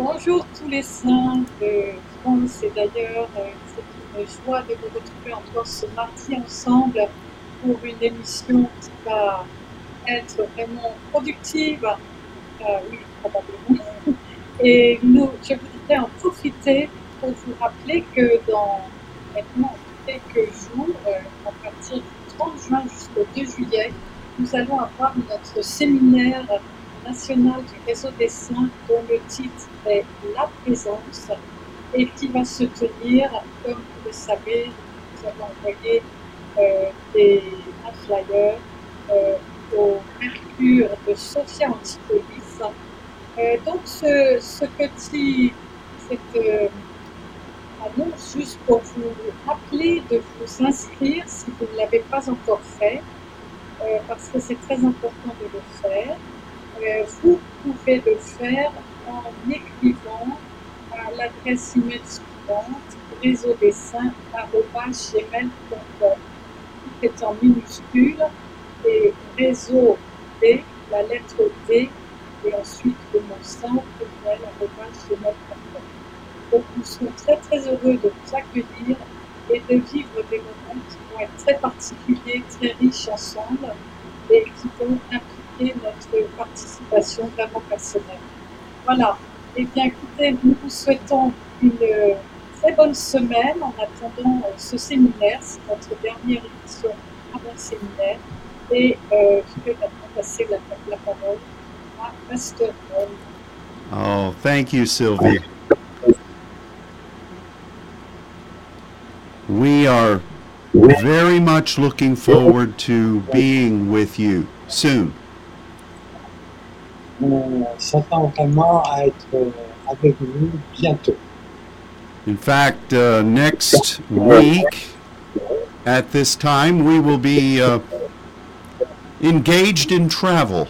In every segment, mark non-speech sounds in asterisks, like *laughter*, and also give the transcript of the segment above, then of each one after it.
Bonjour tous les saints de France et d'ailleurs, euh, c'est une joie de vous retrouver encore ce mardi ensemble pour une émission qui va être vraiment productive. Euh, oui, probablement. Et nous, je voudrais en profiter pour vous rappeler que dans maintenant quelques jours, euh, à partir du 30 juin jusqu'au 2 juillet, nous allons avoir notre séminaire du réseau des saints dont le titre est La présence et qui va se tenir, comme vous le savez, nous avons envoyé euh, des, un flyer euh, au Mercure de Sophia Antipolis. Euh, donc ce, ce petit, cette annonce juste pour vous rappeler de vous inscrire si vous ne l'avez pas encore fait, parce que c'est très important de le faire. Euh, vous pouvez le faire en écrivant à l'adresse email suivante réseau des. Tout est en minuscule et réseau D, la lettre D, et ensuite le mot saint, gmail.com. Donc nous serons très très heureux de vous accueillir et de vivre des moments qui vont être très particuliers, très riches ensemble et qui vont impliquer notre participation vraiment personnelle. Voilà. Eh bien, écoutez, nous vous souhaitons une euh, très bonne semaine en attendant euh, ce séminaire. C'est notre dernière édition avant le séminaire. Et euh, je vais maintenant passer la, la parole à Pasteur Paul. Oh, thank you, Sylvie. We are very much looking forward to being with you soon. On s'attend vraiment à être euh, avec vous bientôt. In fact, uh, next week at this time, we will be uh, engaged in travel.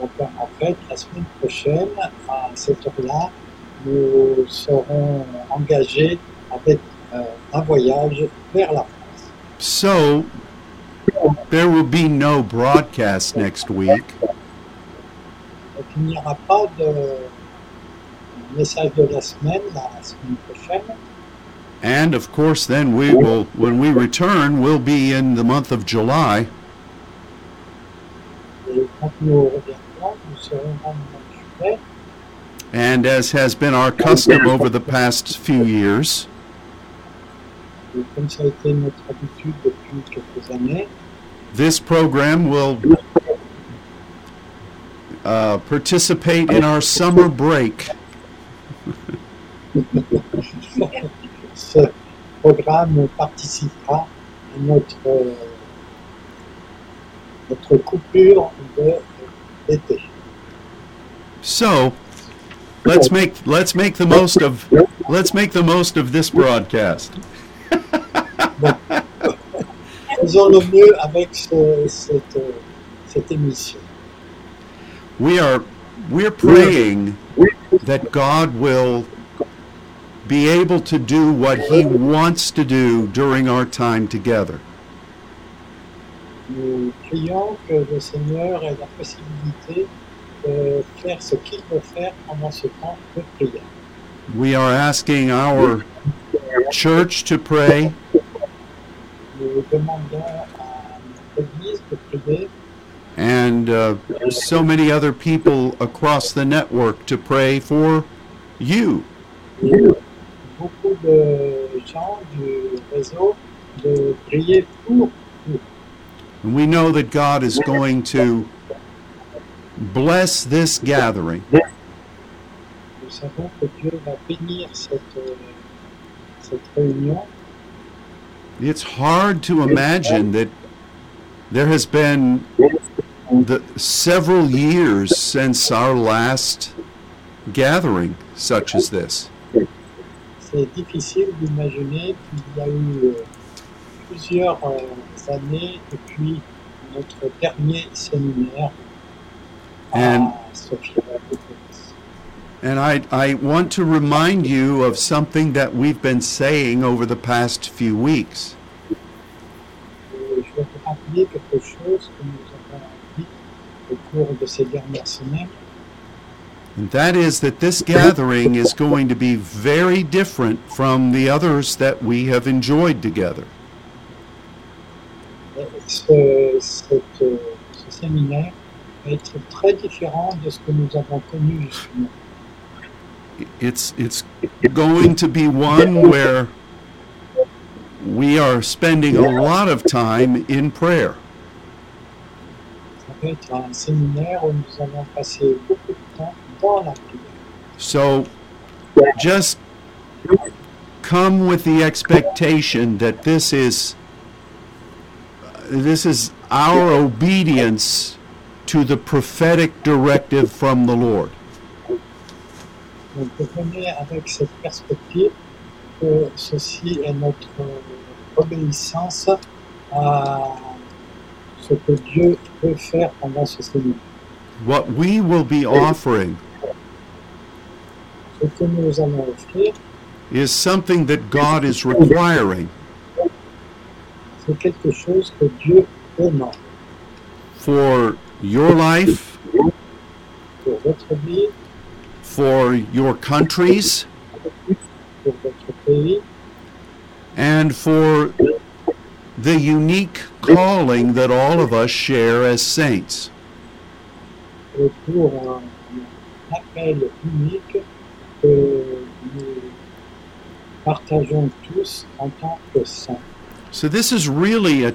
Donc, en fait, la semaine prochaine, à cette heure-là, nous serons engagés avec euh, un voyage vers la France. So, there will be no broadcast next week. Donc, il n'y aura pas de message de la semaine la semaine prochaine. And of course, then we will, when we return, we'll be in the month of July. Et quand nous reviendrons, nous serons dans le mois de juillet. And as has been our custom over the past few years, Et comme ça a été notre habitude depuis quelques années, this program will uh, participate in our summer break. ce programme participera à notre, euh, notre coupure de l'été. So, let's make let's make the most of let's make the most of this broadcast. *laughs* Faisons le mieux avec ce- cette, cette émission. We are we're praying that God will be able to do what he wants to do during our time together. Nous prions que le Seigneur ait la possibilité de faire ce qu'il veut faire pendant ce temps de prière. We are asking our church to pray. Nous demandons à notre Église de prier and uh, so many other people across the network to pray for you. beaucoup de gens du réseau de prier pour. And we know that God is going to bless this gathering. Nous savons que Dieu va bénir cette, euh, cette réunion. It's hard to imagine that there has been the several years since our last gathering such as this. C'est difficile d'imaginer qu'il y a eu euh, plusieurs euh, années depuis notre dernier séminaire And-. And I, I want to remind you of something that we've been saying over the past few weeks. Je vais vous rappeler quelque chose que nous avons dit au cours de ces dernières semaines. And that is that this gathering is going to be very different from the others that we have enjoyed together. Ce, cette, ce séminaire va être très différent de ce que nous avons connu justement. It's it's going to be one where we are spending a lot of time in prayer. Va un séminaire où nous allons passer beaucoup de temps dans la prière. So just come with the expectation that this is this is our obedience to the prophetic directive from the Lord. Donc venez avec cette perspective que ceci est notre euh, obéissance à ce que Dieu veut faire pendant ce séminaire. What we will be offering Ce que nous allons offrir, is something that God is requiring c'est quelque chose que Dieu demande for your life, pour votre vie, for your countries, pour votre pays, and for the unique calling that all of us share as saints. So this is really a,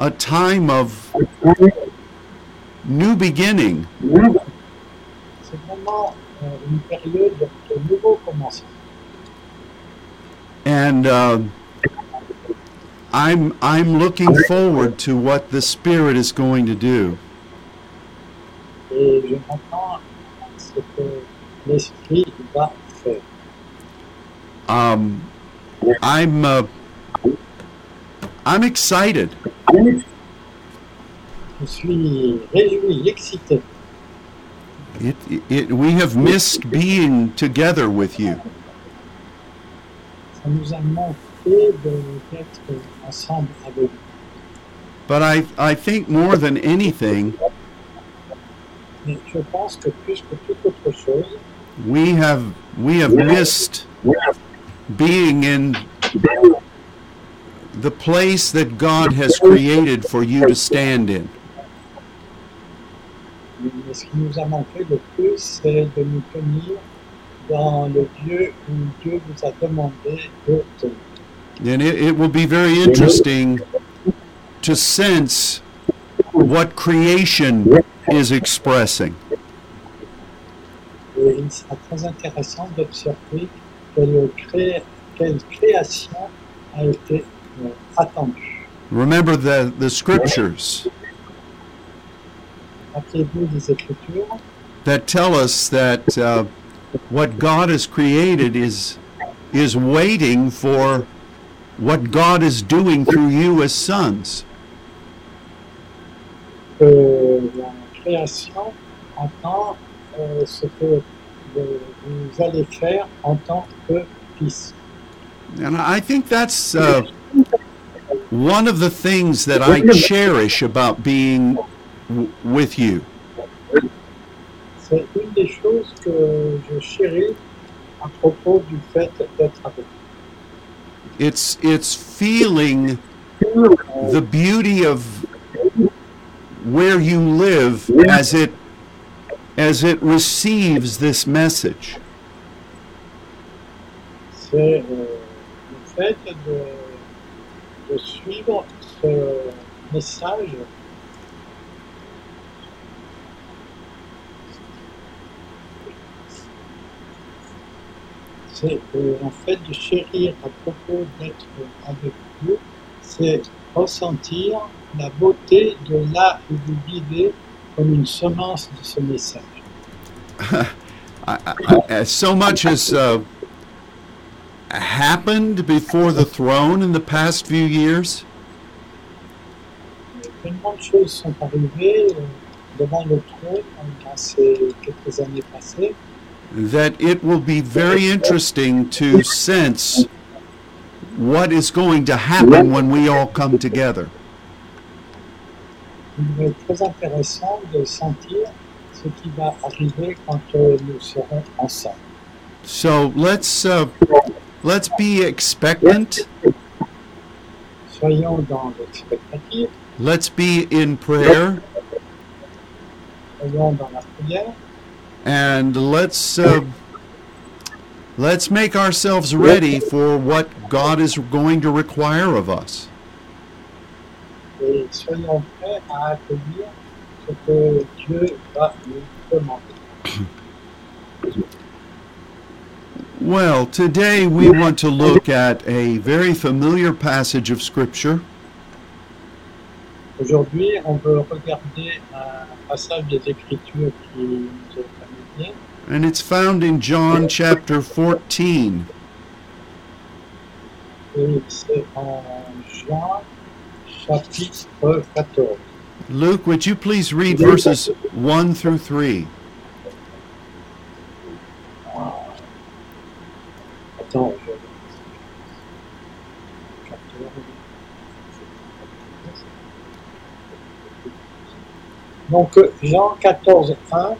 a time of new beginning. And vraiment euh, une période de nouveau commencement. And uh, I'm I'm looking forward to what the Spirit is going to do. Um, I'm uh, I'm excited. It, it, we have missed being together with you. But I, I think more than anything, we have we have missed being in the place that God has created for you to stand in. dans le lieu où Dieu vous a demandé. And it, it will be very interesting to sense what creation is expressing. Et il sera très intéressant d'observer quelle, cré- quelle création a été euh, attendue. Remember the, the scriptures Rappelez-vous des Écritures that tell us that uh, what God has created is is waiting for what God is doing through you as sons. que la création attend euh, ce que vous allez faire en tant que fils. And I think that's uh, one of the things that I cherish about being w- with you. C'est une des choses que je chéris à propos du fait d'être avec It's it's feeling. The beauty of where you live as it as it receives this message. C'est euh, le fait de, de suivre ce message c'est euh, en fait de chérir à propos d'être avec vous, c'est ressentir la beauté de là où vous vivez comme une semence de ce message. I, I, I, so much has uh, happened before the throne in the past few years Tellement de choses sont arrivées euh, devant le trône dans ces quelques années passées that it will be very interesting to sense what is going to happen when we all come together. Il va être très intéressant de sentir ce qui va arriver quand euh, nous serons ensemble. So let's uh, let's be expectant. Soyons dans l'expectative, Let's be in prayer, soyons dans la prière, and let's uh, let's make ourselves ready for what God is going to require of us. et soyons prêts à accueillir ce que Dieu va nous demander. Well, today we want to look at a very familiar passage of Scripture. Aujourd'hui, on veut regarder un passage des Écritures qui nous est And it's found in John chapter 14. et c'est en Jean chapitre 14. Luke, would you please read verses 1 through 3? Donc Jean 14, 1,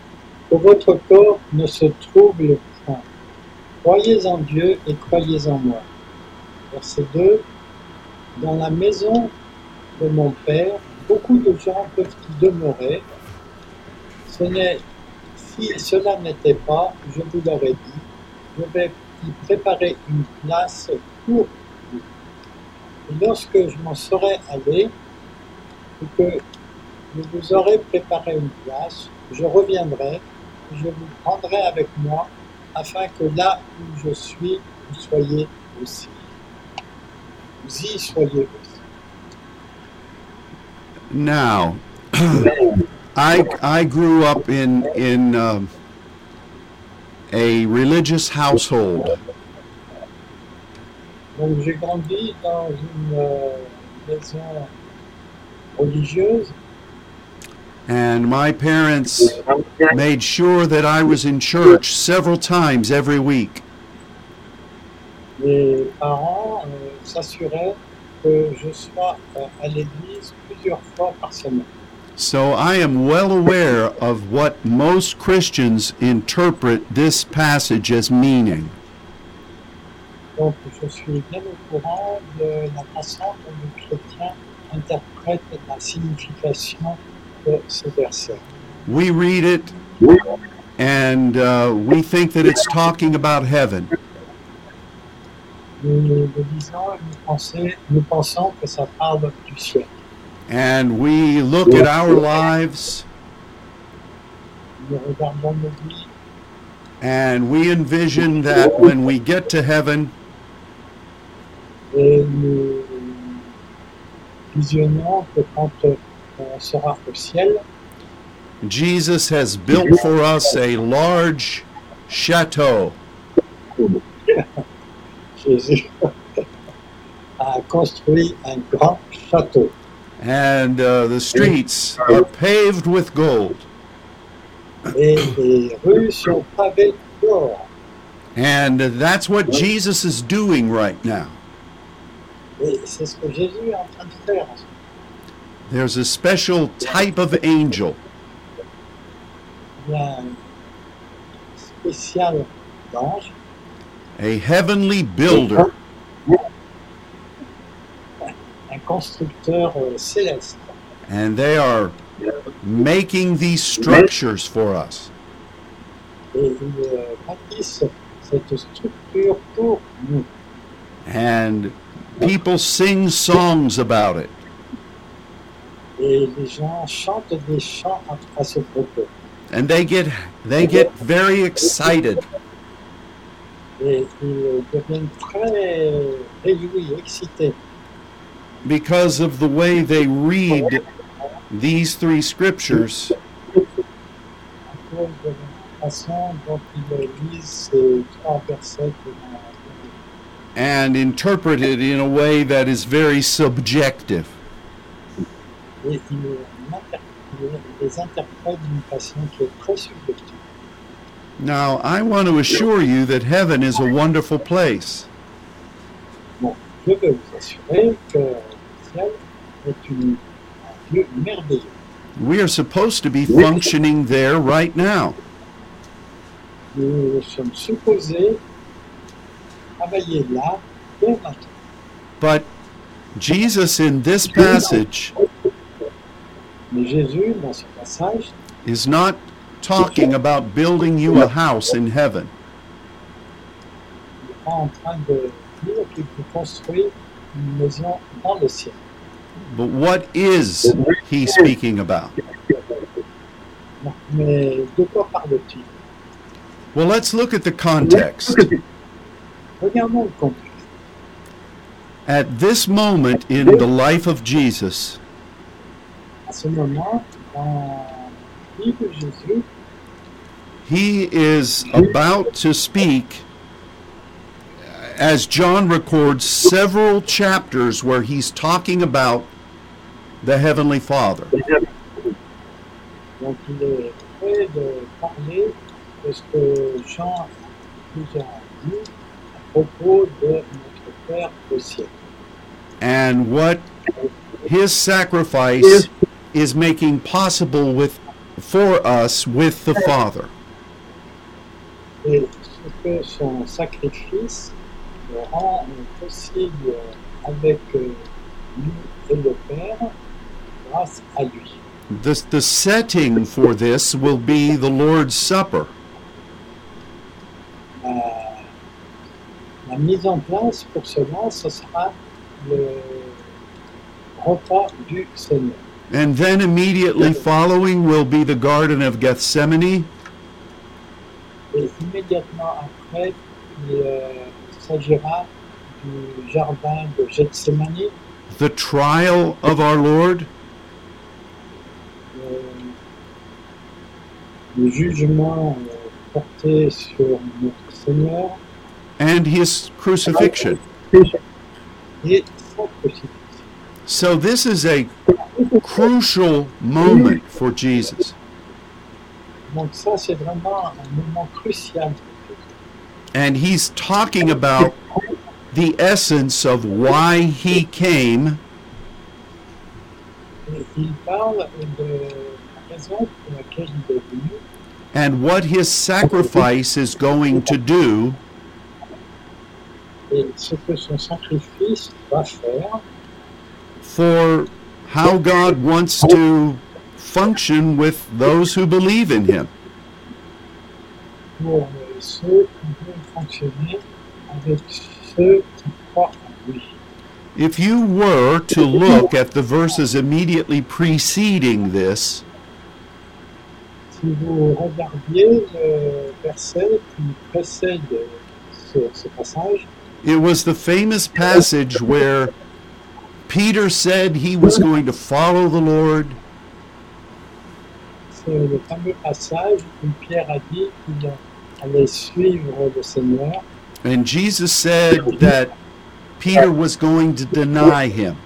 votre corps ne se trouble point. Croyez en Dieu et croyez en moi. Verset 2, dans la maison de mon Père, beaucoup de gens peuvent y demeurer. Ce n'est, si cela n'était pas, je vous l'aurais dit, je vais y préparer une place pour vous. Et lorsque je m'en serai allé, et que je vous aurai préparé une place, je reviendrai, je vous prendrai avec moi, afin que là où je suis, vous soyez aussi. Vous y soyez aussi. Now, *clears throat* I, I grew up in, in um, a religious household. Donc j'ai grandi dans une euh, maison religieuse And my parents made sure that I was in church several times every week. Parents euh, s'assuraient que je sois euh, à l'église plusieurs fois par semaine. So I am well aware of what most Christians interpret this passage as meaning. Donc je suis bien au courant de la façon dont les chrétiens interprètent la signification de ce verset. We read it and uh, we think that it's talking about heaven. Nous le lisons et nous, pensons- nous pensons que ça parle du ciel. And we look at our lives Nous regardons nos vies and we envision that when we get to heaven, et nous visionnons que quand on sera au ciel, Jesus has built for us a large chateau. *laughs* Jésus a construit un grand château. And uh, the streets are paved with gold. Et les rues sont pavées d'or. And that's what Jesus is doing right now. Et c'est ce que Jésus est en train de faire. en ce. There's a special type of angel a un spécial d'ange, a heavenly builder uh, céleste. and they are making these structures for us. Euh, bâtissent cette structure pour nous. And people sing songs about it. Et les gens chantent des chants à, ce propos. And they get they get very excited Et ils deviennent très réjouis, excités, because of the way they read these three scriptures à cause de la façon dont ils lisent ces trois versets de la Bible. and interpret it in a way that is very subjective. Et ils l'inter- ils les d'une façon qui est très subjective. Now, I want to assure you that heaven is a wonderful place. Bon, je peux vous assurer que le ciel est une, un lieu merveilleux. We are supposed to be functioning there right now. Nous sommes supposés travailler là dès maintenant. But Jesus in this passage Mais Jésus, dans ce passage, is not talking about building you a house in heaven. il n'est pas en train de dire qu'il faut construire une maison dans le ciel. But what is he speaking about? Mais de quoi parle-t-il Well, let's look at the context. Regardons le contexte. At this moment in the life of Jesus, De Jésus, he is about to speak, as John records, several chapters where he's talking about the Heavenly Father. and what his sacrifice is making possible with for us with the Father. The, the setting for this will be the Lord's Supper. La mise en place pour cela, ce sera le repas du Seigneur. And then immediately following will be the Garden of Gethsemane, Et immédiatement après, il euh, s'agira du jardin de Gethsemane, the trial of our Lord, euh, le jugement euh, porté sur notre Seigneur. And his crucifixion. et sa crucifixion. So this is a crucial moment for Jesus. Donc ça, c'est vraiment un moment crucial. And he's talking about the essence of why he came il parle de la raison pour laquelle il est venu and what his sacrifice is going to do et ce que son sacrifice va faire for how God wants to function with those who believe in him. If you were to look at the verses immediately preceding this, it was the famous passage where Peter said he was going to follow the Lord, c'est le fameux passage où Pierre a dit qu'il allait suivre le Seigneur and Jesus said that Peter was going to deny him.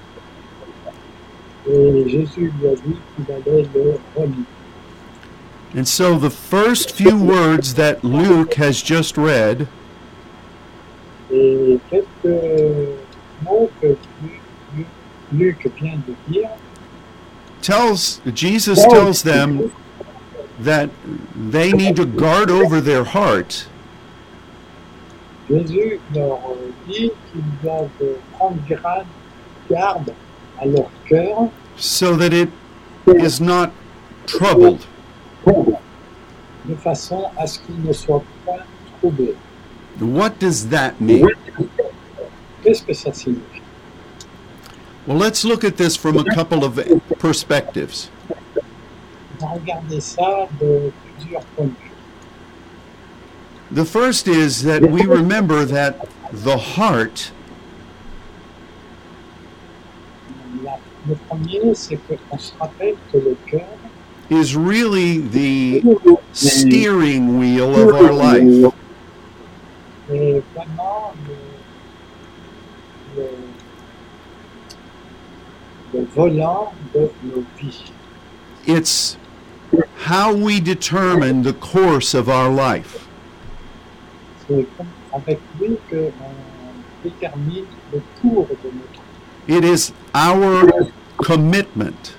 et Jésus lui a dit qu'il allait le renier. And so the first few words that Luke has just read Et quelques mots que Lu- Luc vient de dire tells Jesus tells them that they need to guard over their heart Jésus leur dit qu'ils doivent prendre garde, garde à leur cœur so that it is not troubled. de façon à ce qu'ils ne soient pas troublés. What does that mean? Qu'est-ce que ça signifie Well, let's look at this from a couple of perspectives. The first is that we remember that the heart is really the steering wheel of our life. est vraiment le, le, le volant de nos vies. It's how we determine the course of our life. C'est avec lui qu'on détermine le cours de notre vie. It is our commitment.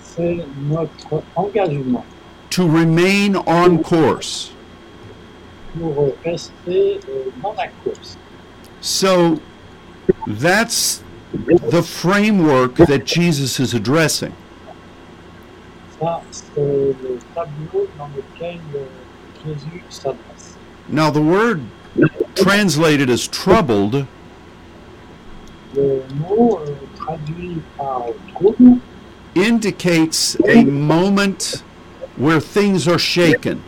c'est notre engagement to remain on course. pour rester euh, dans la course. So that's the framework that Jesus is addressing. Now, the word translated as troubled indicates a moment where things are shaken,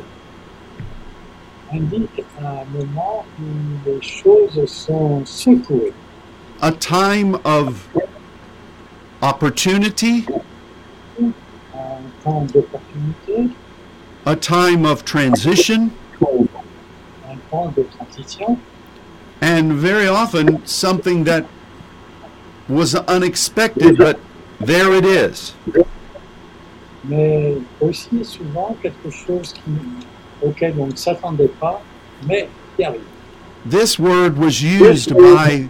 indique un uh, moment où les choses sont secouées, a time of opportunity, un temps d'opportunité, a time of transition, un temps de transition, and very often something that was unexpected, but there it is. mais aussi souvent quelque chose qui, auquel on ne s'attendait pas, mais qui arrive. This word was used by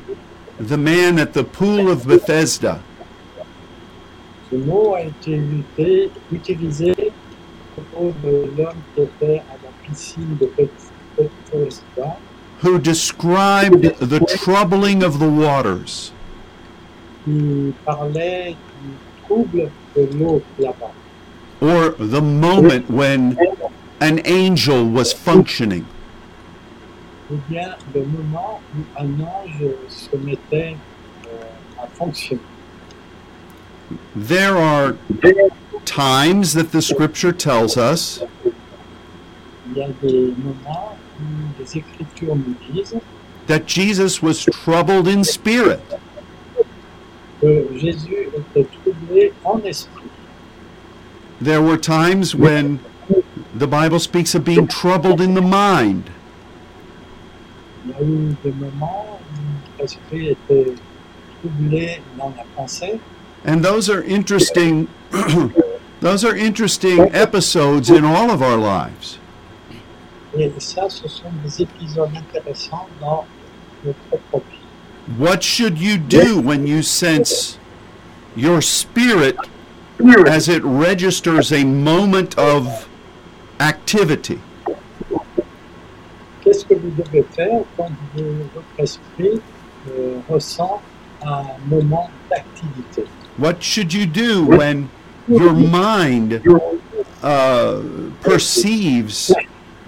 the man at the pool of Bethesda. Ce mot a été uti- utilisé au de l'homme qui était à la piscine de Bethesda, who described the troubling of the waters. qui parlait du trouble de l'eau là-bas, or the moment when an angel was functioning. Ou bien le moment où un ange se mettait euh, à fonctionner. There are times that the scripture tells us Il y a des moments où les Écritures nous disent that Jesus was troubled in spirit. que Jésus était troublé en esprit. There were times when the Bible speaks of being troubled in the mind. Il y a eu des moments où l'esprit était troublé dans la pensée. And those are interesting *clears throat* those are interesting episodes in all of our lives. Et ça, ce sont des épisodes intéressants dans notre propre vie. What should you do when you sense your spirit as it registers a moment of activity? Qu'est-ce que vous devez faire quand vous- votre esprit euh, ressent un moment d'activité What should you do when your mind uh, perceives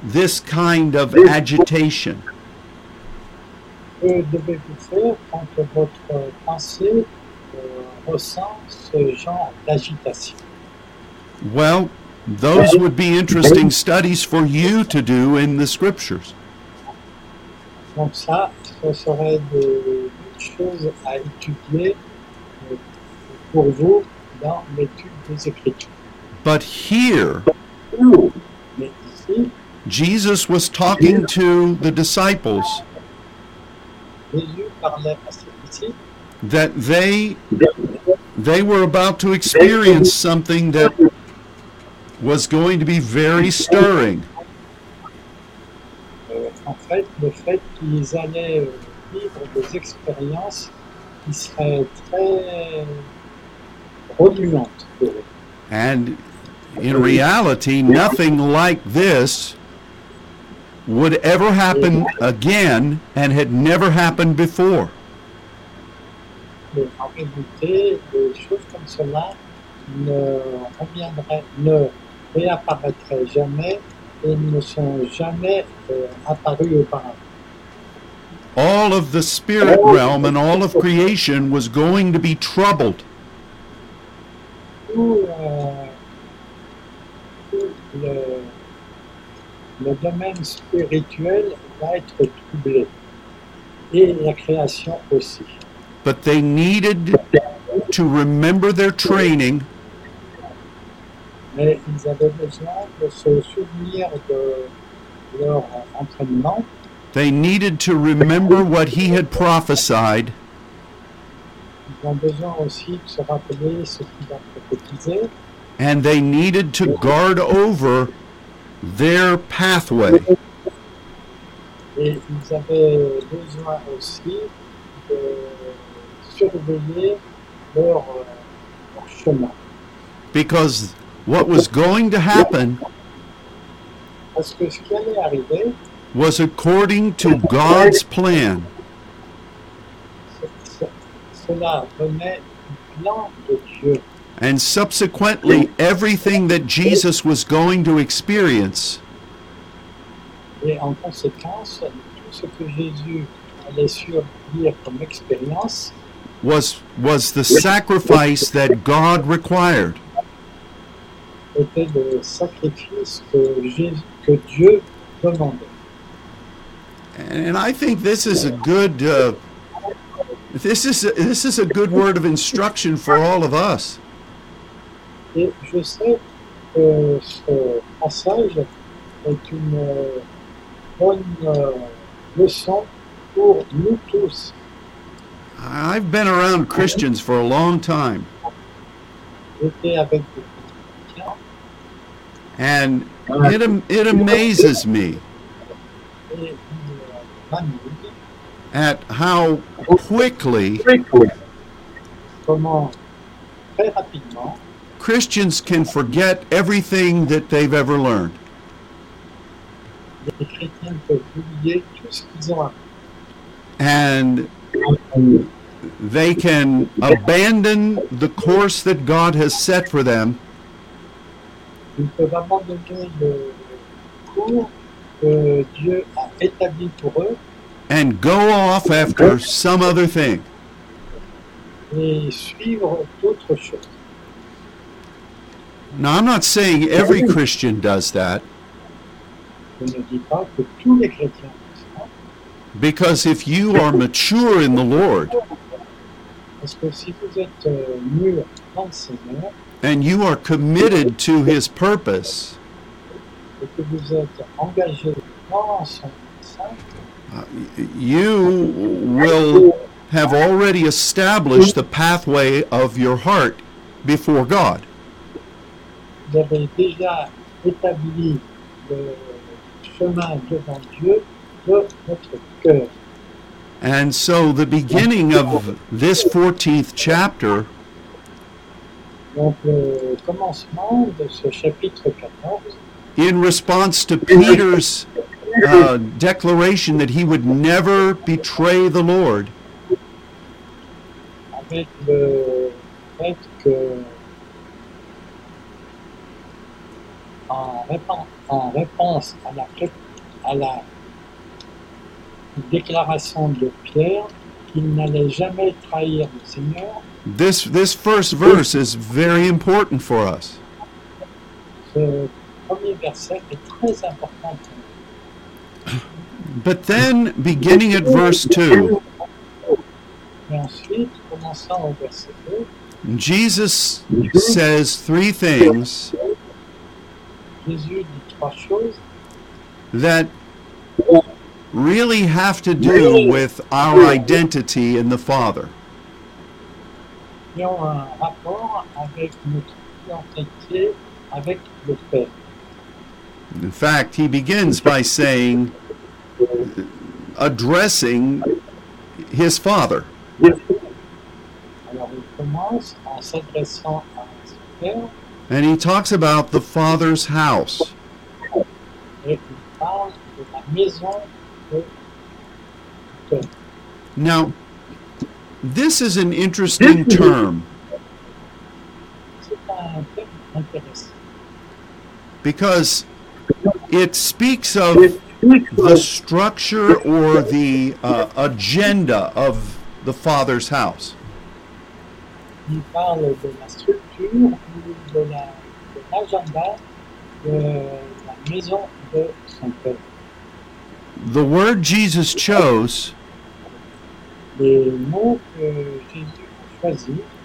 this kind of agitation? Que devez-vous faire quand votre pensée euh, ressent ce genre d'agitation Well, those would be interesting studies for you to do in the scriptures. Donc ça, ce serait des, choses à étudier euh, pour vous dans l'étude des Écritures. But here, Mais ici, Jesus was talking to the disciples Jésus parlait à ses disciples that they they were about to experience something that was going to be very stirring. En fait, le fait qu'ils allaient euh, vivre des expériences qui seraient très remuantes pour eux. And in reality, nothing like this would ever happen again and had never happened before. En réalité, des choses comme cela ne reviendraient, ne réapparaîtraient jamais ne sont jamais euh, apparues auparavant. All of the spirit realm and all of creation was going to be troubled. Tout, euh, tout le, le domaine spirituel va être troublé et la création aussi. But they needed to remember their training Mais ils avaient besoin de se souvenir de leur entraînement, They needed to remember what he had prophesied ils ont besoin aussi de se rappeler ce qu'il a prophétisé and they needed to guard over their pathway. et ils avaient besoin aussi de surveiller leur, euh, leur chemin. because what was going to happen was according to God's plan. And subsequently, everything that Jesus was going to experience was, was the sacrifice that God required. Était le sacrifice que, Jésus, que Dieu demandait. And I think this is a good uh, this is a, this is a good word of instruction for all of us. Et je sais que ce passage est une euh, bonne euh, leçon pour nous tous. I've been around Christians for a long time, J'étais avec des and it it amazes me et une famille, at how quickly comment très rapidement Christians can forget everything that they've ever learned. les chrétiens peuvent oublier tout ce qu'ils ont appris. And they can abandon the course that God has set for them Ils peuvent abandonner le cours que Dieu a établi pour eux and go off after some other thing. et suivre d'autres choses. Now, I'm not saying every Christian does that, Je ne dis pas que tous les chrétiens font ça, because if you are mature in the Lord and you are committed to His purpose, uh, you will have already established the pathway of your heart before God. And so, the beginning of this 14th chapter Donc le commencement de ce chapitre 14, in response to Peter's uh, declaration that he would never betray the Lord, avec le fait que en, réponse à la, à la déclaration de Pierre qu'il n'allait jamais trahir le Seigneur, this, this first verse is very important for us. ce premier verset est très important. But then, beginning at verse 2, Et ensuite, commençant au verset 2, Jesus says three things Jésus dit trois choses that really have to do with our identity in the Father. Qui ont un euh, rapport avec notre identité avec le Père. In fact, he begins by saying, addressing his Father. Alors il commence en s'adressant à son Père And he talks about the Father's house. et this is an interesting term C'est un terme intéressant because it speaks of the structure or the uh, agenda of the Father's house. Il parle de la structure ou de la- de l'agenda de la maison de son Père. The word Jesus chose Les mots que Jésus a choisis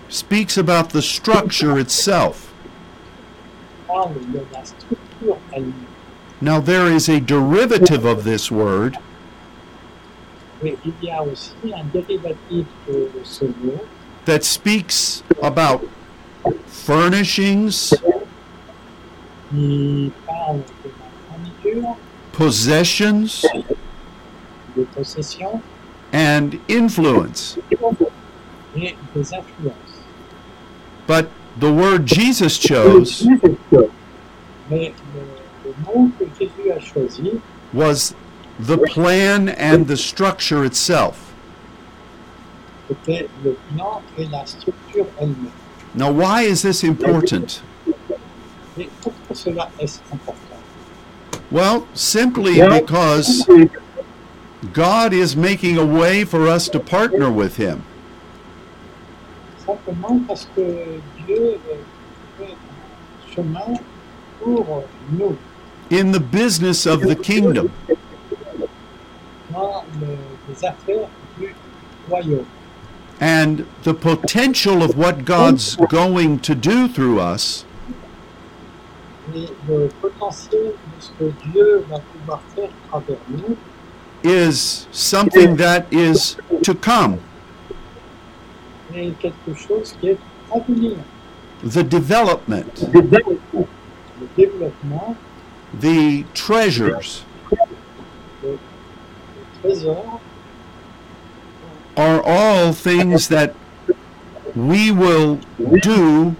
speaks about the structure itself. parlent de la structure. Now, there is a derivative of this word. Il y a aussi un dérivatif de ce mot that speaks about furnishings, qui parle de la fourniture, possessions, possessions and influence. But the word Jesus chose was the plan and the structure itself. Now, why is this important Well, simply because God is making a way for us to partner with Him. Simplement parce que Dieu fait un chemin pour nous in the business of the kingdom. dans les affaires du royaume. And the potential of what God's going to do through us Et le potentiel de ce que Dieu va pouvoir faire travers nous is something that is to come. The development, the treasures are all things that we will do,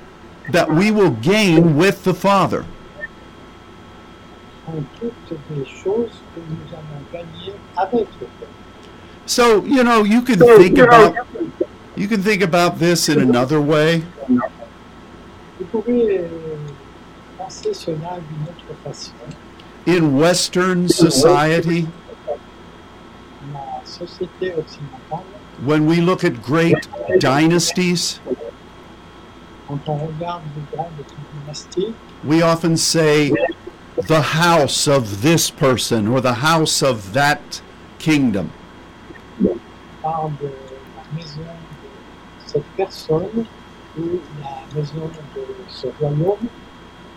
that we will gain with the Father. Sont toutes des choses que nous allons gagner avec le Père. So, you know, you can think about you can think about this in another way. Vous pouvez penser cela d'une autre façon. In Western society, La société occidentale, when we look at great dynasties, quand on regarde les grandes dynasties, we often say the house of this person or the house of that kingdom.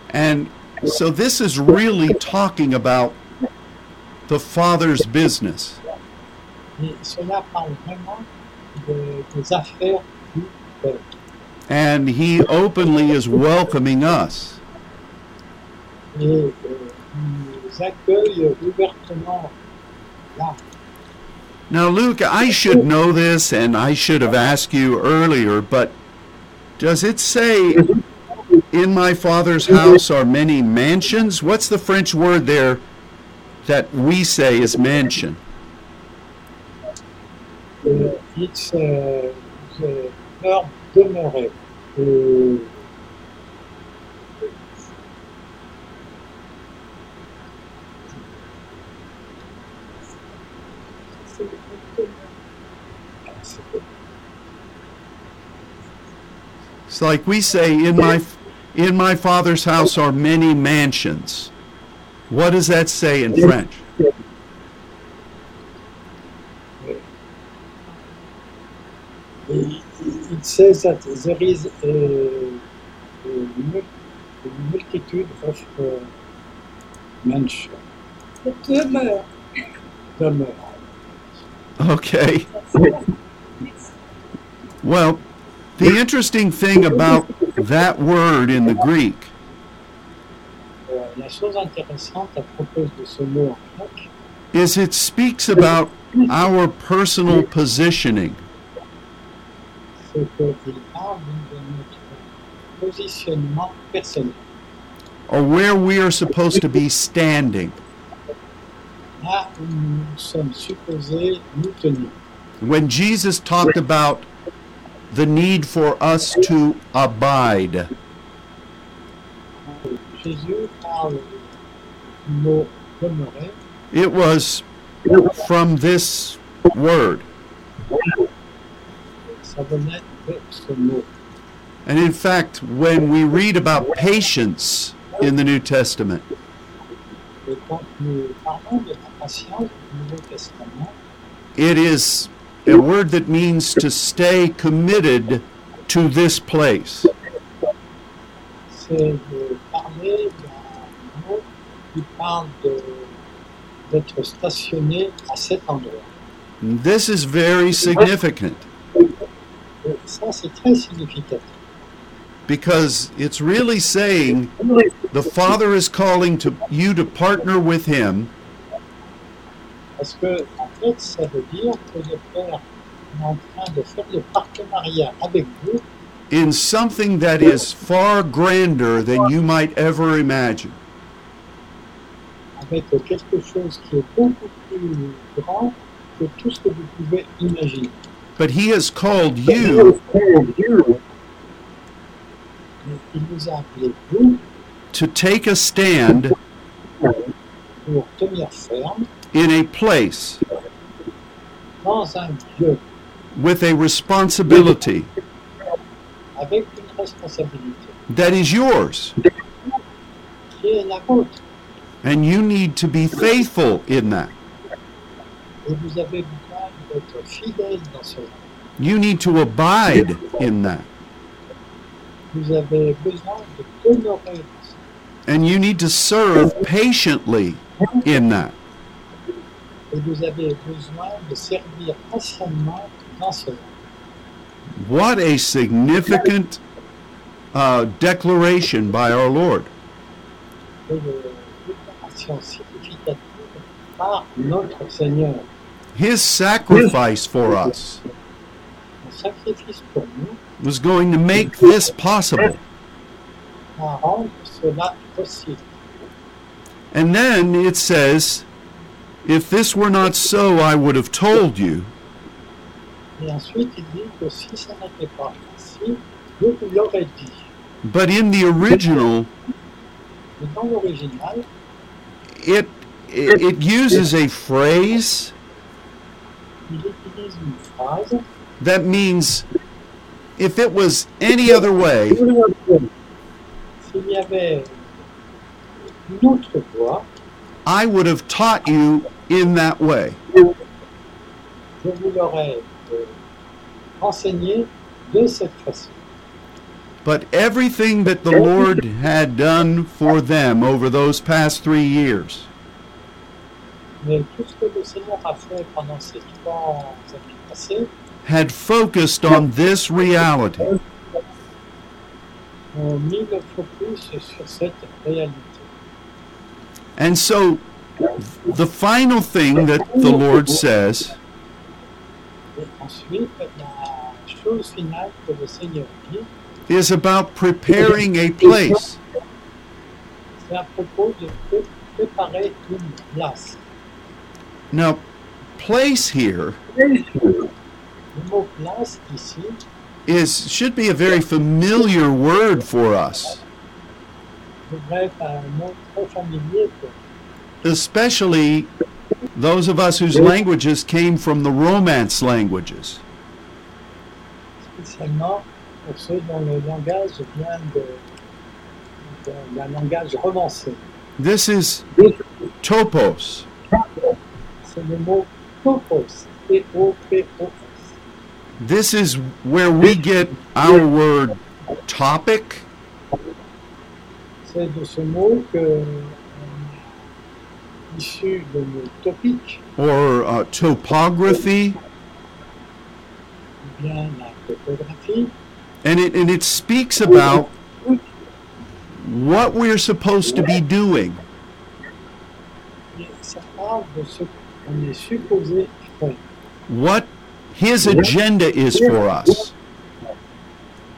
And so this is really talking about the Father's business. And he openly is welcoming us. Et euh, il nous accueille ouvertement là. Now, Luke, I should know this and I should have asked you earlier, but does it say, In my Father's house are many mansions? What's the French word there that we say is mansion? It's euh, the verbe demeurer. Euh, C'est le c'est- It's like we say, In my, in my Father's house are many mansions. What does that say in French? It, it says that there is a, a, multitude of uh, mansions, demeure. demeures. Okay. *laughs* Well, the interesting thing about that word in the Greek la chose intéressante à propos de ce mot en grec, is it speaks about our personal positioning. c'est qu'il parle de notre positionnement personnel. or where we are supposed to be standing. Là où nous sommes supposés nous tenir. Ah, when Jesus talked about the need for us to abide, Jésus parle du mot demeurer, it was from this word. ça venait de ce mot. And in fact, when we read about patience in the New Testament, it is a word that means to stay committed to this place. this is very significant because it's really saying the Father is calling to you to partner with Him Parce que, en fait, ça veut dire que le Père est en train de faire le partenariat avec vous in something that is far grander than you might ever imagine. avec quelque chose qui est beaucoup plus grand que tout ce que vous. But He has called you To take a stand in a place with a responsibility that is yours. And you need to be faithful in that. You need to abide in that. And you need to serve patiently in that. Et vous avez besoin de servir patiemment dans cela. What a significant uh, declaration by our Lord. Et une déclaration significative par notre Seigneur. His sacrifice for us Son sacrifice pour nous was going to make this possible. Rendre cela. And then it says, If this were not so, I would have told you. Et ensuite, il dit que si ça n'était pas ainsi, je vous l'aurais dit. But in the original, it, it, it uses a phrase il utilise une phrase that means if it was any other way, S'il y avait une autre voie, I would have taught you in that way. je vous l'aurais euh, enseigné de cette façon. But everything that the Lord had done for them over those past three years Mais tout ce que le Seigneur a fait pendant ces trois années passées had focused on this reality. Ont mis le focus sur cette réalité. And so the final thing that the Lord says ensuite, la chose finale que le Seigneur dit, is about preparing a place. c'est à propos de pré- préparer une place. Now, place here Le mot place ici is should be a very familiar word for us, devrait être un mot très familier pour nous. especially those of us whose languages came from the Romance languages. spécialement pour ceux dont le langage vient de, de- d'un langage romancé. This is topos. C'est le mot topos, T-O-P-O-S. This is where we get our word topic C'est de ce mot que euh, issu de topiques, or uh, topography, bien la topographie, and it and it speaks about what we're supposed to be doing. ça parle de ce qu'on est supposé faire. what his agenda is for us,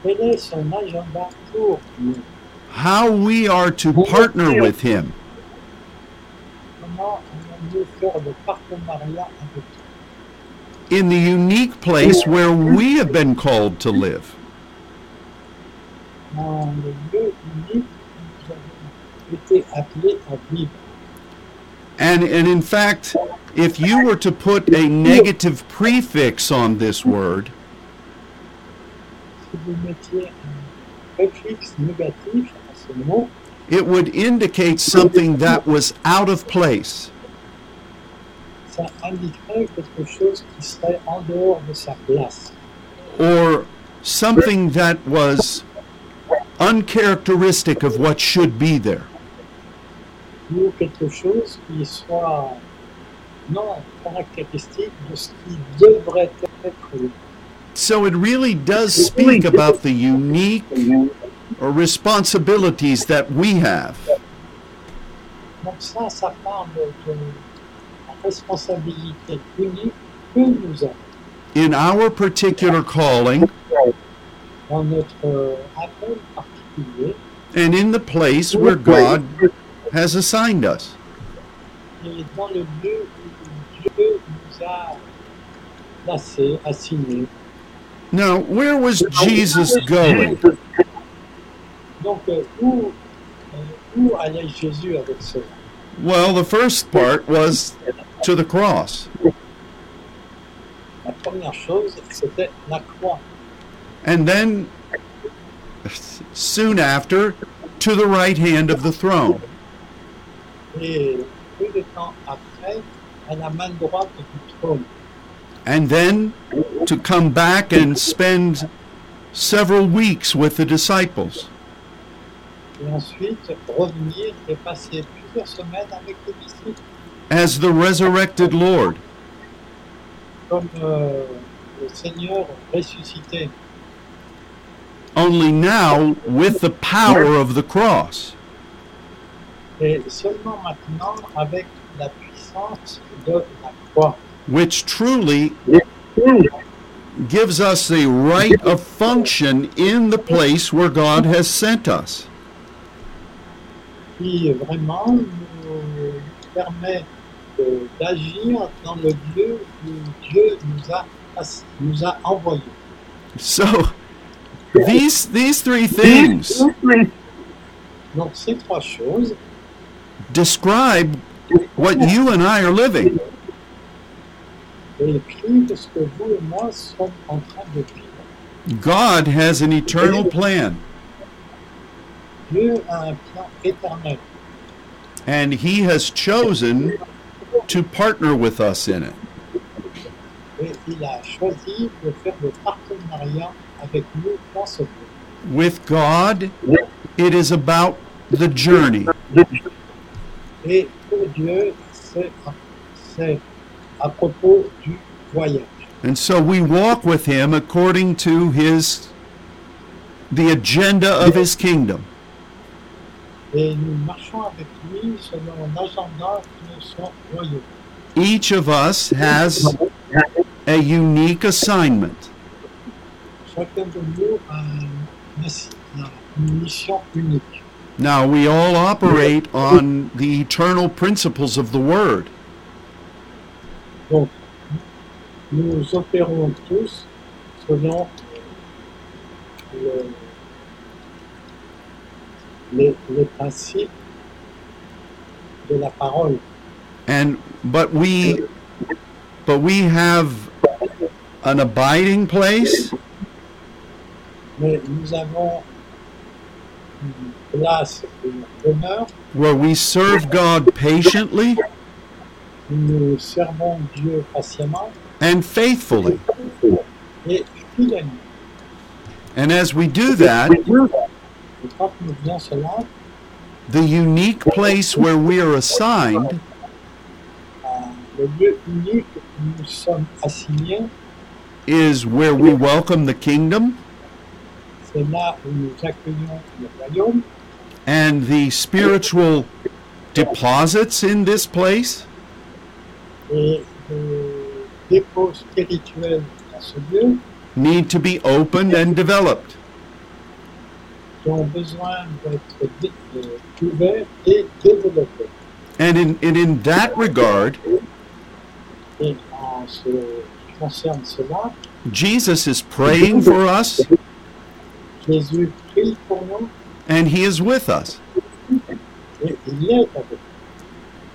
Quel est son agenda pour nous how we are to partner with him, Comment on mieux faire le partenariat avec lui in the unique place where we have been called to live. And, and in fact, if you were to put a negative prefix on this word, it would indicate something that was out of place, or something that was uncharacteristic of what should be there. Ou quelque chose qui soit non caractéristique de ce qui devrait être. So it really does speak about the unique or responsibilities that we have. Donc ça, ça parle de la responsabilité unique que nous avons in our particular calling dans notre appel particulier and in the place where God has assigned us. Now, where was Jesus going? Well, the first part was to the cross. And then, soon after, to the right hand of the throne. Et peu de temps après, à la main droite du trône. And then to come back and spend several weeks with the disciples. Et ensuite, revenir et passer plusieurs semaines avec les disciples, as the resurrected Lord. comme euh, le Seigneur ressuscité. Only now with the power of the cross. Et seulement maintenant avec la puissance de la croix, which truly gives us the right of function in the place where God has sent us. qui vraiment nous permet d'agir dans le lieu où Dieu nous a, nous a envoyés. So these these three things Donc ces trois choses describe what you and I are living. God has an eternal plan and he has chosen to partner with us in it. With God, it is about the journey. Et c'est c'est à propos du voyage. And so we walk with him according to his the agenda of his kingdom. Et nous marchons avec lui selon l'agenda de son royaume. Each of us has a unique assignment. Chacun de nous a une, a une mission unique. Now we all operate on the eternal principles of the word. Donc, nous opérons tous selon le- les, les principes de la parole. And but we but we have an abiding place Mais nous avons where we serve God patiently and faithfully. And as we do that, the unique place where we are assigned is where we welcome the kingdom and the spiritual deposits in this place et les dépôts spirituels dans ce lieu need to be opened and developed. qui ont besoin d'être dé- ouverts et développés. And in, and in that regard, Et en ce qui concerne cela, Jesus is praying for us And he is with us.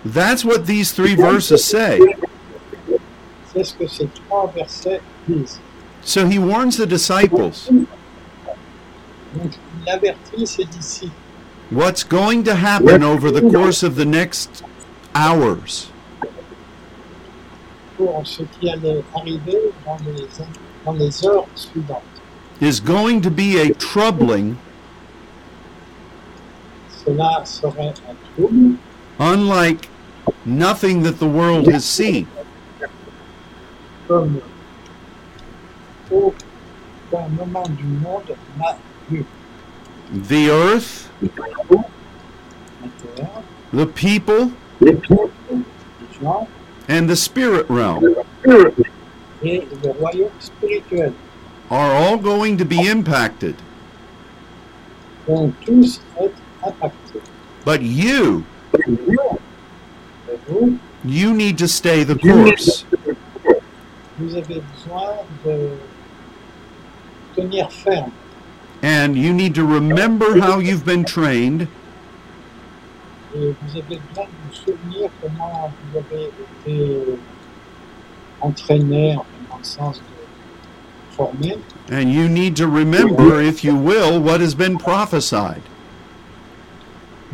That's what these three verses say. So he warns the disciples what's going to happen over the course of the next hours. is going to be a troubling, Cela serait un trouble unlike nothing that the world has seen. The earth, the people, and the spirit realm. are all going to be impacted. vont tous être impactés. But you, you need to stay the course. vous avez besoin de tenir ferme And you need to remember how you've been trained et vous avez besoin de vous souvenir comment vous avez été entraîné, dans le sens de formé, And you need to remember, if you will, what has been prophesied.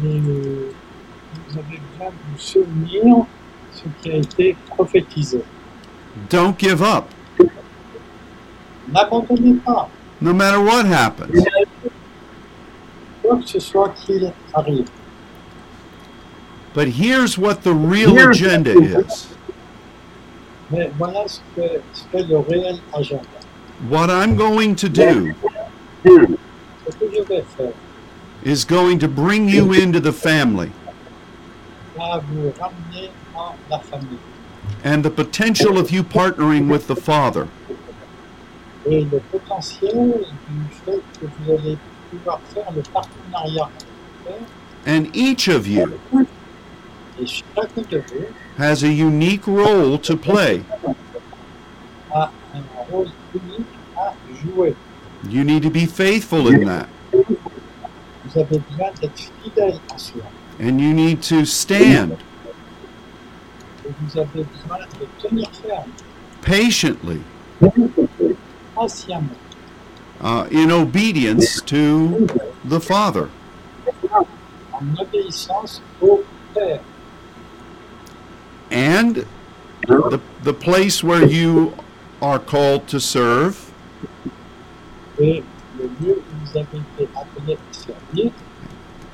Et vous avez besoin de vous souvenir ce qui a été prophétisé. Don't give up, N'abandonnez pas, no matter what happens. quoi que ce soit qu'il arrive. But here's what the real agenda is. Mais voilà ce que ce qu'est le réel agenda. What I'm going to do Ce que je vais faire is going to bring you into the family va vous ramener dans la famille. and the potential of you partnering with the Father. Et le potentiel du fait que vous allez pouvoir faire le partenariat avec le Père, And each of you et chacun de vous has a unique role to play. a un rôle unique à jouer. You need to be faithful in that. Vous avez besoin d'être fidèle à cela. And you need to stand Et vous avez besoin de tenir ferme, patiently patiemment, uh, in obedience to the Father. en obéissance au Père. And the, the place where you are called to serve Et le lieu où vous avez été appelé à servir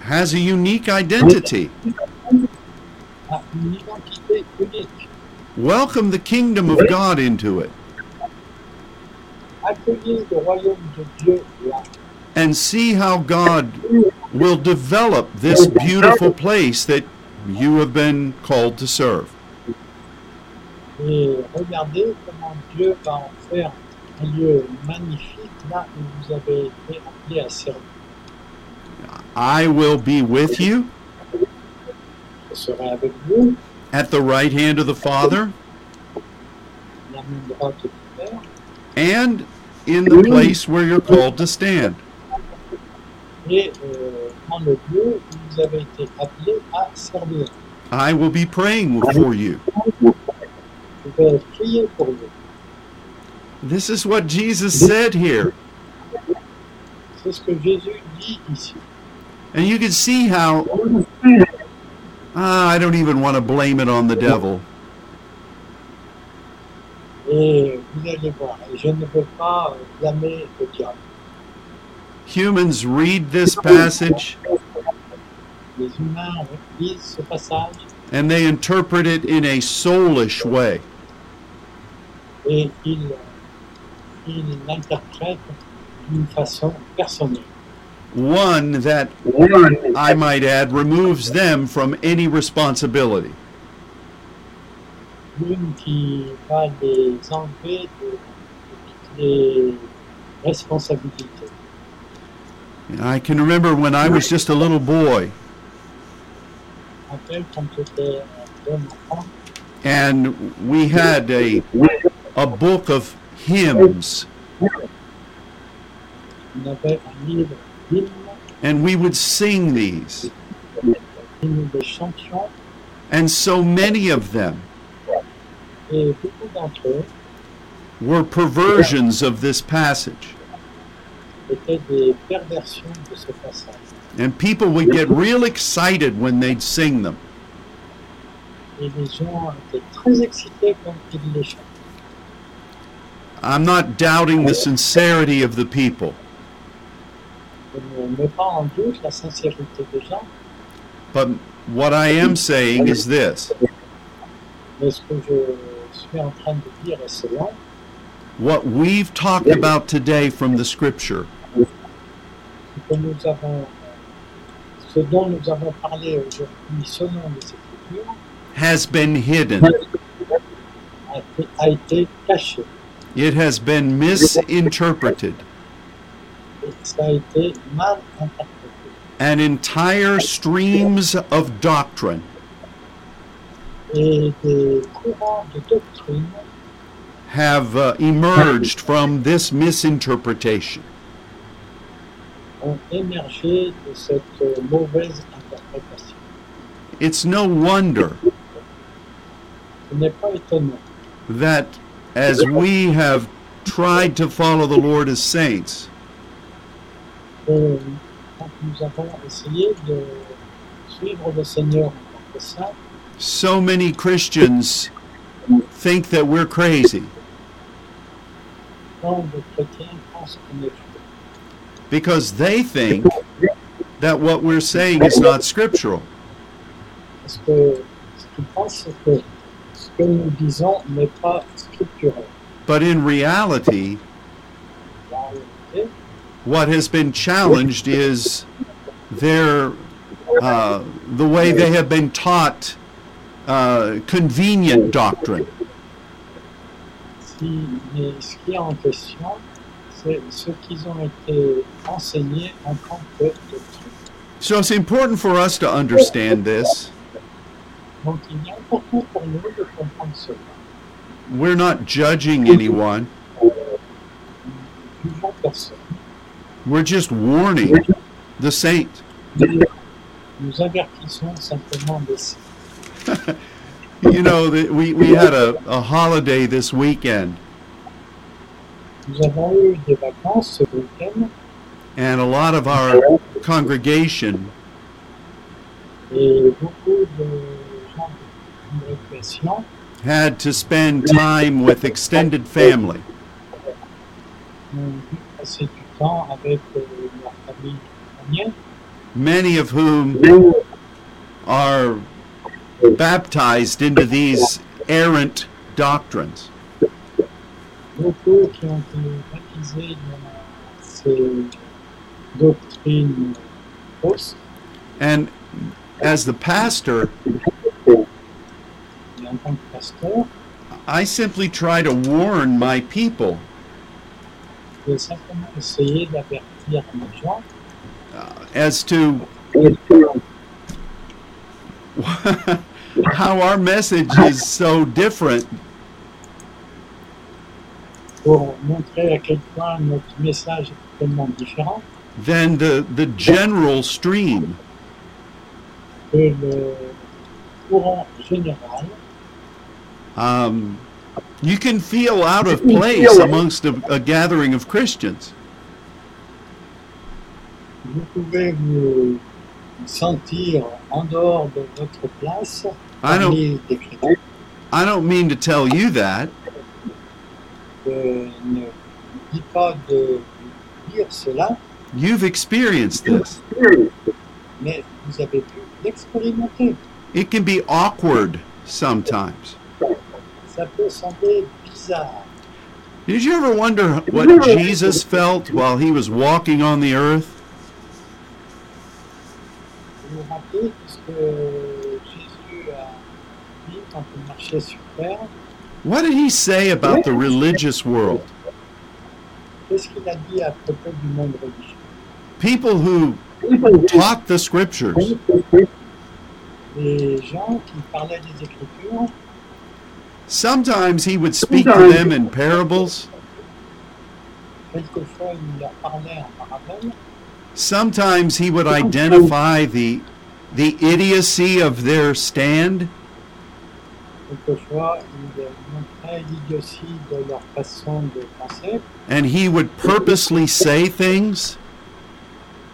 has a unique identity. Welcome the kingdom of God into it and see how God will develop this beautiful place that you have been called to serve. et. I will be with you Je serai avec vous, at the right hand of the Father la main droite du Père, and in the place where you're called to stand. euh, dans le lieu où vous avez été appelé à servir. I will be praying for you. Je vais prier pour vous. This is what Jesus said here. And you can see how ah, I don't even want to blame it on the devil. Humans read this passage and they interpret it in a soulish way. et façon personnelle. One that, I might add, removes them from any responsibility. L'une qui va les enlever de, de toutes les responsabilités. I can remember when I was just a little boy Je me rappelle quand j'étais un jeune enfant, and we had a, a book of hymns and we would sing these. And so many of them were perversions of this passage. And people would get real excited when they'd sing them. I'm not doubting the sincerity of the people, ne pas en doute la sincérité des gens, but what I am saying is this mais ce que je suis en train de dire est cela. what we've talked about today from the scripture Ce que nous avons, ce dont nous avons parlé aujourd'hui selon les Écritures has been hidden. a été caché. It has been misinterpreted. et ça a été mal interprété. And entire streams of doctrine Et des courants de doctrine have uh, emerged from this misinterpretation. ont émergé de cette euh. It's no wonder Ce n'est pas étonnant that as we have tried to follow the Lord as saints, que nous avons essayé de suivre le Seigneur en saint, so many Christians think that we're crazy tant de chrétiens pensent qu'on est fou. because they think that what we're saying is not scriptural. But in ce qu'ils pensent, c'est que ce que nous disons n'est pas scripturel. But in reality, En réalité, what has been challenged is their uh, the way they have been taught uh, convenient doctrine. mais ce qui est en question, c'est ce qu'ils ont été enseignés en tant que doctrine. So it's important for us to understand this. Donc il est important pour nous de comprendre cela. We're not judging anyone. Nous ne jugeons personne. We're just warning the saint. Nous avertissons simplement des signes. *laughs* You know that we, we had a, a holiday this weekend, Nous avons eu des vacances ce week-end and a lot of our congregation et beaucoup de gens de congrégation had to spend time with extended family. ont temps avec leur famille many of whom are baptized into these errant doctrines. And as the pastor, I simply try to warn my people j'ai simplement essayé d'avertir les gens uh, as to how our message is so different pour montrer à quel point notre message est tellement différent than the, the general stream. que le courant général. Um, you can feel out of place amongst a, a gathering of Christians. Vous pouvez vous sentir en dehors de votre place I don't, parmi des chrétiens. I don't mean to tell you that, Je ne dis pas de dire cela, You've experienced this. mais vous avez pu l'expérimenter. It can be awkward sometimes. Ça peut sembler bizarre. Did you ever wonder what *laughs* Jesus felt while he was walking on the earth? Vous vous rappelez ce que Jésus a dit quand il marchait sur terre What did he say about the religious world? Qu'est-ce qu'il a dit à propos du monde religieux People who taught the scriptures, Les gens qui parlaient des Écritures, sometimes he would speak to them in parables, quelquefois il leur parlait en parabole, sometimes he would identify the the idiocy of their stand, quelquefois il montrait l'idiotie de leur façon de penser, and he would purposely say things.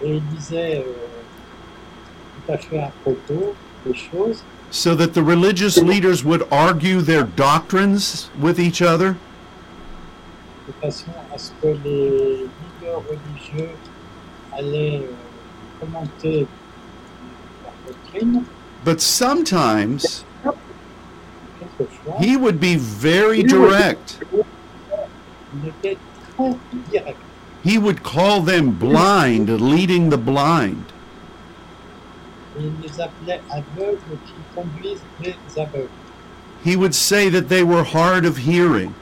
Et il disait euh, tout à fait à propos des choses so that the religious leaders would argue their doctrines with each other. de façon à ce que les leaders religieux allaient commenter leur doctrine. But sometimes he would be very direct. il était très direct. He would call them blind, leading the blind. Il les appelait aveugles qui conduisent les aveugles. He would say that they were hard of hearing.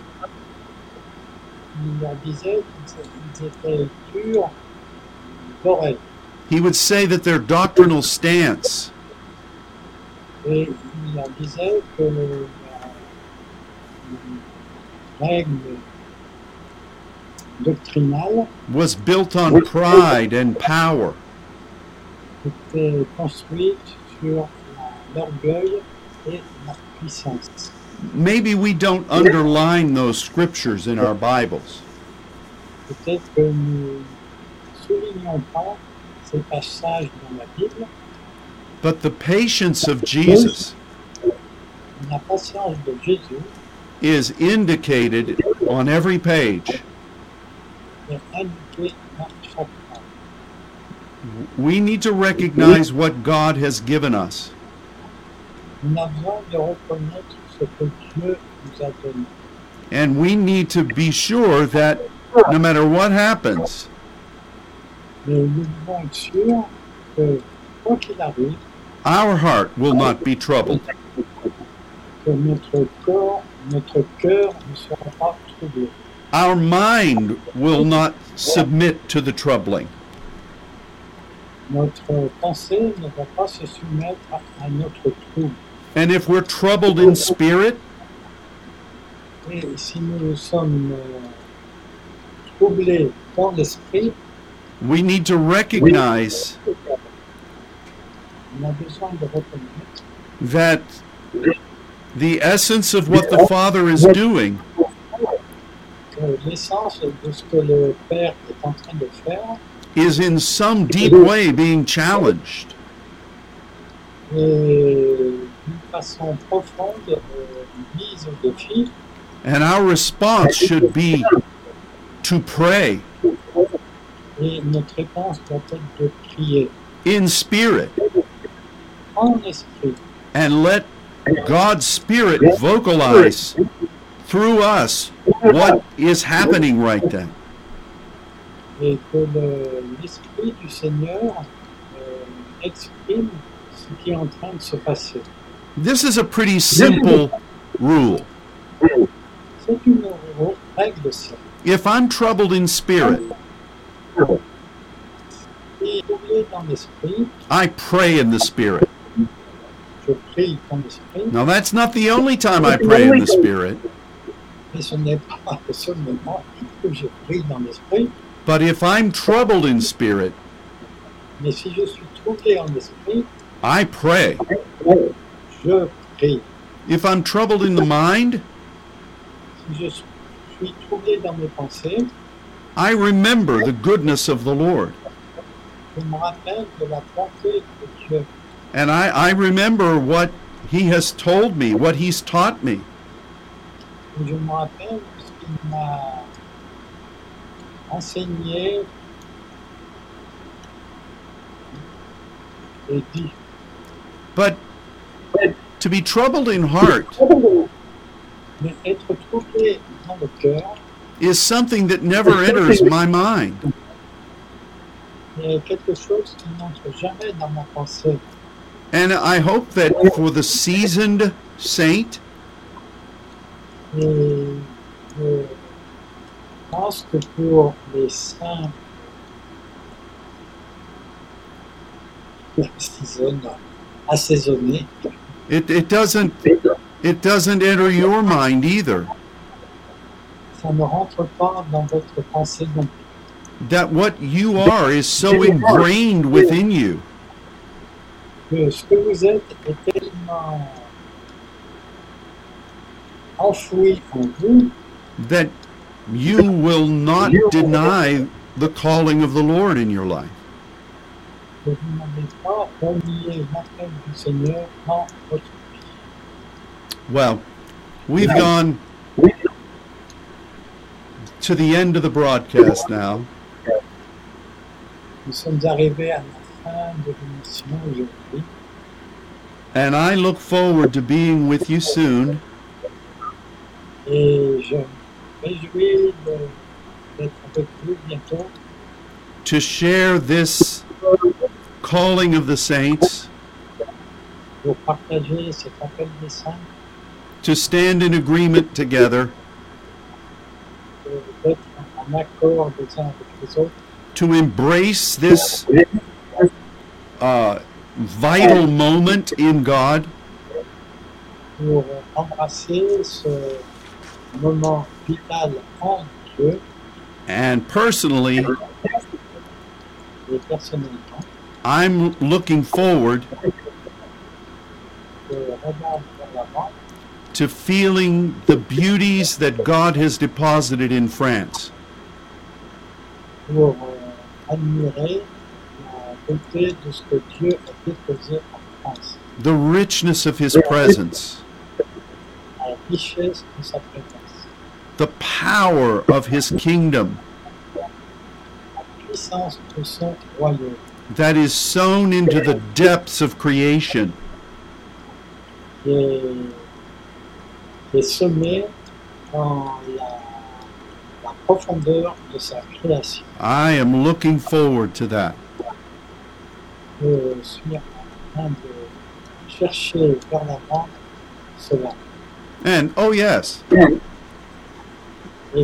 il leur disait qu'ils étaient durs d'oreille. He would say that their doctrinal stance Et il leur disait que euh, la règle doctrinale was built on pride and power. Était construite sur l'orgueil et la puissance. Maybe we don't underline those scriptures in our Bibles, Peut-être que nous soulignons pas ces passages dans la Bible, but the patience of Jesus la patience de Jésus is indicated on every page. est indiquée. We need to recognize what God has given us. On a besoin de reconnaître ce que Dieu nous a donné. And we need to be sure that no matter what happens, Mais nous devons être sûrs que, quoi qu'il arrive, our heart will not be troubled. que notre corps, notre cœur ne sera pas troublé. Our mind will not submit to the troubling. Notre pensée ne va pas se soumettre à, notre trouble. And if we're troubled in spirit, Et si nous sommes euh, troublés dans l'esprit, we need to recognize on a besoin de reconnaître that the essence of what the Father is doing l'essence de ce que le Père est en train de faire is in some deep way being challenged. est d'une façon profonde euh, mise au défi. And our response should be to pray et notre réponse doit être de prier. in spirit. And let God's Spirit vocalize through us what is happening right then. Et que euh, le- du Seigneur euh, exprime ce qui est en train de se passer. This is a pretty simple rule. C'est une règle simple. If I'm troubled in spirit, dans l'esprit, I pray in the spirit. je prie dans l'esprit, Now, that's not the only time I pray in the spirit, mais ce n'est pas le seul je prie dans l'esprit, but if I'm troubled in spirit, mais si je suis troublé en esprit, I pray. je prie. If I'm troubled in the mind, Si je suis troublé dans mes pensées, I remember the goodness of the Lord. je me rappelle de la bonté de Dieu. And I, I remember what He has told me, what He's taught me. Et je me rappelle ce qu'il m'a enseigné et dit. But to be troubled in heart Mais être troublé dans le cœur is something that never enters my mind. est quelque chose qui n'entre jamais dans ma pensée. And I hope that for the seasoned saint, euh, Et je pense que pour les saints assaisonnés, assaisonnés, it, it doesn't it doesn't enter your mind either. ça ne rentre pas dans votre pensée non plus. That what you are is so ingrained within you Que ce que vous êtes est tellement enfoui en vous that you will not deny the calling of the Lord in your life. que vous n'avez pas renié l'appel du Seigneur dans votre vie. Well, we've gone to the end of the broadcast now. Nous sommes arrivés à la fin de l'émission aujourd'hui And I look forward to being with you soon et je me réjouis de- d'être avec vous bientôt. To share this calling of the saints, pour partager cet appel des saints. To stand in agreement together, d'être en accord les uns avec les autres, to embrace this uh, vital moment in God. Pour embrasser ce moment vital en and personally I'm looking forward to feeling the beauties that God has deposited in France, the richness of his presence, la richesse de sa présence, the power of his kingdom that is sown into the depths of creation. I am looking forward to that. And oh, yes,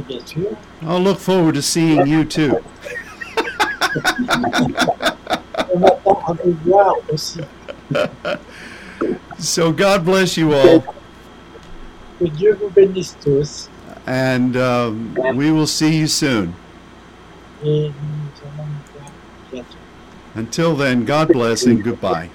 Sûr, I'll look forward to seeing you too. on attend à vous voir aussi. So, God bless you all, Que Dieu vous bénisse tous and um, we will see you soon. et nous allons nous voir bientôt. Until then, God bless and goodbye.